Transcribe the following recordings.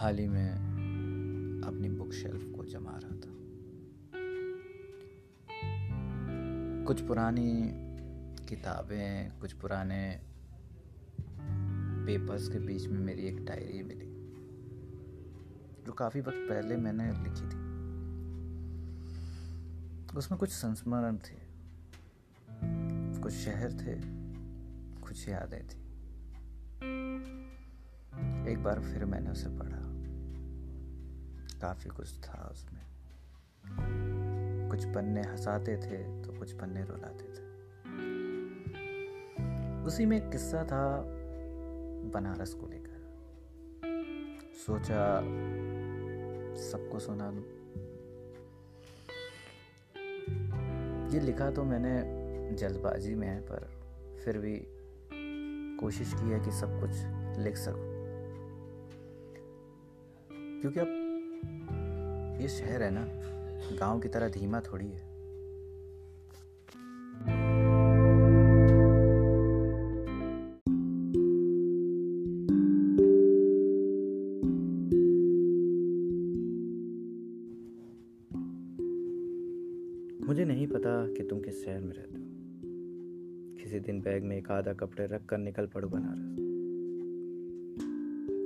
हाल ही में अपनी book shelf को जमा रहा था। कुछ पुरानी किताबें, कुछ पुराने पेपर्स के बीच में मेरी एक डायरी मिली, जो काफ़ी वक्त पहले मैंने लिखी थी। उसमें कुछ संस्मरण थे, कुछ शहर थे, कुछ यादें थी। एक बार फिर मैंने उसे पढ़ा। काफ़ी कुछ था उसमें। कुछ पन्ने हंसाते थे तो कुछ पन्ने रुलाते थे। उसी में किस्सा था बनारस को लेकर। सोचा, सबको सुना दूँ। ये लिखा तो मैंने जल्दबाजी में है पर फिर भी कोशिश की है कि सब कुछ लिख सकूँ। क्योंकि अब ये शहर है ना, गाँव की तरह धीमा थोड़ी है। मुझे नहीं पता कि तुम किस शहर में रहते हो। किसी दिन बैग में एक आधा कपड़े रख कर निकल पड़ो बनारस।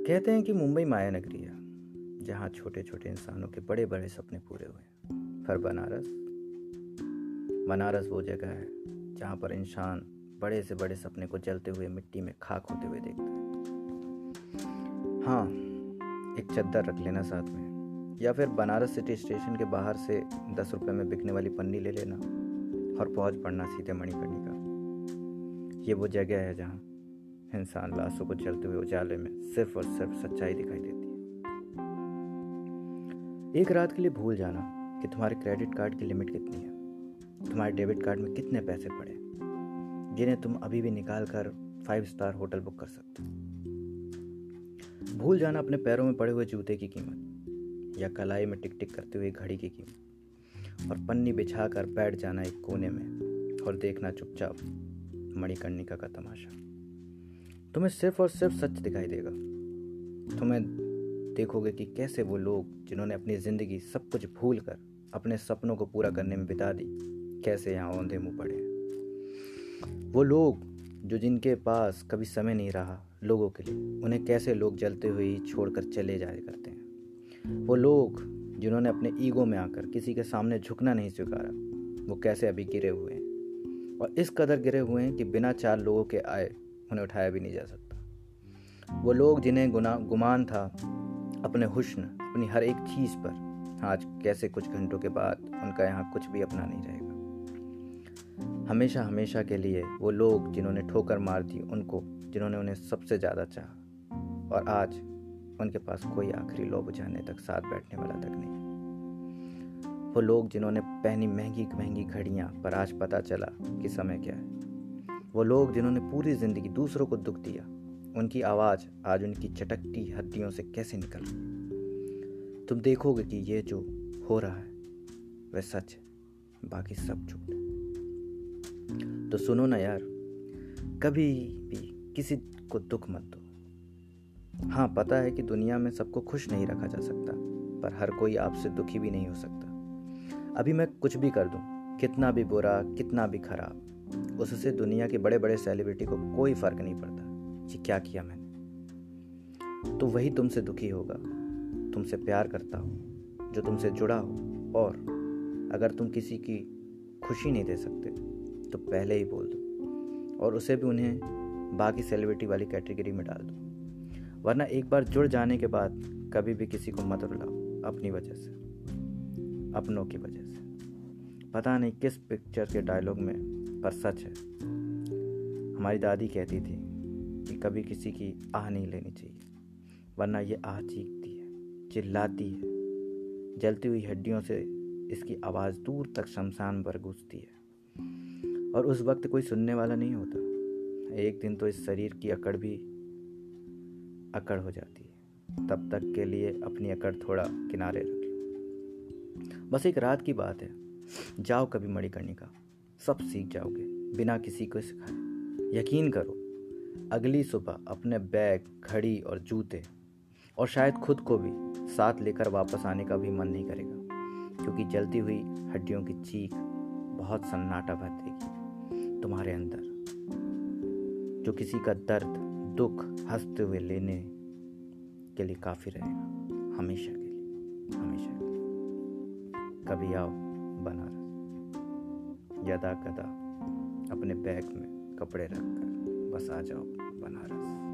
कहते हैं कि मुंबई माया नगरी है। जहाँ छोटे छोटे इंसानों के बड़े बड़े सपने पूरे हुए पर बनारस। बनारस वो जगह है जहाँ पर इंसान बड़े से बड़े सपने को जलते हुए मिट्टी में खाक होते हुए देखता है। हाँ एक चद्दर रख लेना साथ में। या फिर बनारस सिटी स्टेशन के बाहर से दस रुपये में बिकने वाली पन्नी ले लेना और पहुँच पड़ना सीधे मणिकर्णिका। ये वो जगह है जहाँ इंसान लाशों को चलते हुए उजाले में सिर्फ़ और सिर्फ़ सच्चाई दिखाई देती है। एक रात के लिए भूल जाना कि तुम्हारे क्रेडिट कार्ड की लिमिट कितनी है। तुम्हारे डेबिट कार्ड में कितने पैसे पड़े जिन्हें तुम अभी भी निकाल कर फाइव स्टार होटल बुक कर सकते हो। भूल जाना अपने पैरों में पड़े हुए जूते की कीमत या कलाई में टिक टिक करते हुए घड़ी की कीमत, और पन्नी बिछा कर बैठ जाना एक कोने में और देखना चुपचाप मणिकर्णिका का तमाशा। तुम्हें सिर्फ़ और सिर्फ़ सच दिखाई देगा। तुम्हें देखोगे कि कैसे वो लोग जिन्होंने अपनी ज़िंदगी सब कुछ भूल कर अपने सपनों को पूरा करने में बिता दी, कैसे यहाँ औंधे मुँह पड़े वो लोग जो जिनके पास कभी समय नहीं रहा लोगों के लिए, उन्हें कैसे लोग जलते हुए ही छोड़कर चले जाया करते हैं? वो लोग जिन्होंने अपने ईगो में आकर किसी के सामने झुकना नहीं स्वीकारा, वो कैसे अभी गिरे हुए हैं? और इस कदर गिरे हुए हैं कि बिना चार लोगों के आए उन्हें उठाया भी नहीं जा सकता। वो लोग जिन्हें गुना, गुमान था अपने हुस्न, अपनी हर एक चीज़ पर। आज कैसे कुछ घंटों के बाद उनका यहाँ कुछ भी अपना नहीं रहेगा। हमेशा हमेशा के लिए वो लोग जिन्होंने ठोकर मार दी, उनको, जिन्होंने उन्हें सबसे ज़्यादा चाहा, और आज उनके पास कोई आखिरी लो बुझाने तक, साथ बैठने वाला तक नहीं। वो लोग जिन्होंने पहनी महँगी महँगी घड़ियाँ पर आज पता चला कि समय क्या है। वो लोग जिन्होंने पूरी ज़िंदगी दूसरों को दुख दिया उनकी आवाज़ आज उनकी चटकती हड्डियों से कैसे निकल रही तुम देखोगे कि ये जो हो रहा है, वह सच बाकी सब झूठ है। तो सुनो ना यार, कभी भी किसी को दुख मत दो। हाँ पता है कि दुनिया में सबको खुश नहीं रखा जा सकता, पर हर कोई आपसे दुखी भी नहीं हो सकता। अभी मैं कुछ भी कर दूँ, कितना भी बुरा, कितना भी खराब, उससे दुनिया के बड़े बड़े सेलिब्रिटी को कोई फ़र्क नहीं पड़ता। कि क्या किया मैंने? तो वही तुमसे दुखी होगा। तुमसे प्यार करता हो, जो तुमसे जुड़ा हो। और अगर तुम किसी की खुशी नहीं दे सकते तो पहले ही बोल दो। और उसे भी उन्हें बाकी सेलिब्रिटी वाली कैटेगरी में डाल दो। वरना एक बार जुड़ जाने के बाद कभी भी किसी को मत रुलाओ, अपनी वजह से। अपनों की वजह से। पता नहीं किस पिक्चर के डायलॉग में, पर सच है, हमारी दादी कहती थी कि कभी किसी की आह नहीं लेनी चाहिए, वरना ये आह चीखती है, चिल्लाती है। जलती हुई हड्डियों से इसकी आवाज़ दूर तक शमशान पर गूंजती है। और उस वक्त कोई सुनने वाला नहीं होता। एक दिन तो इस शरीर की अकड़ भी अकड़ हो जाती है। तब तक के लिए अपनी अकड़ थोड़ा किनारे रख लो। बस एक रात की बात है। जाओ कभी मणिकर्णिका। सब सीख जाओगे, बिना किसी को सिखाए। यकीन करो अगली सुबह अपने बैग, घड़ी और जूते और शायद खुद को भी साथ लेकर वापस आने का भी मन नहीं करेगा, क्योंकि जलती हुई हड्डियों की चीख बहुत सन्नाटा भर देगी तुम्हारे अंदर, जो किसी का दर्द, दुख, हँसते हुए लेने के लिए काफ़ी रहेगा, हमेशा के लिए, हमेशा के लिए। कभी आओ बनारस, यदा कदा अपने बैग में कपड़े रख बस आ जाओ बनारस।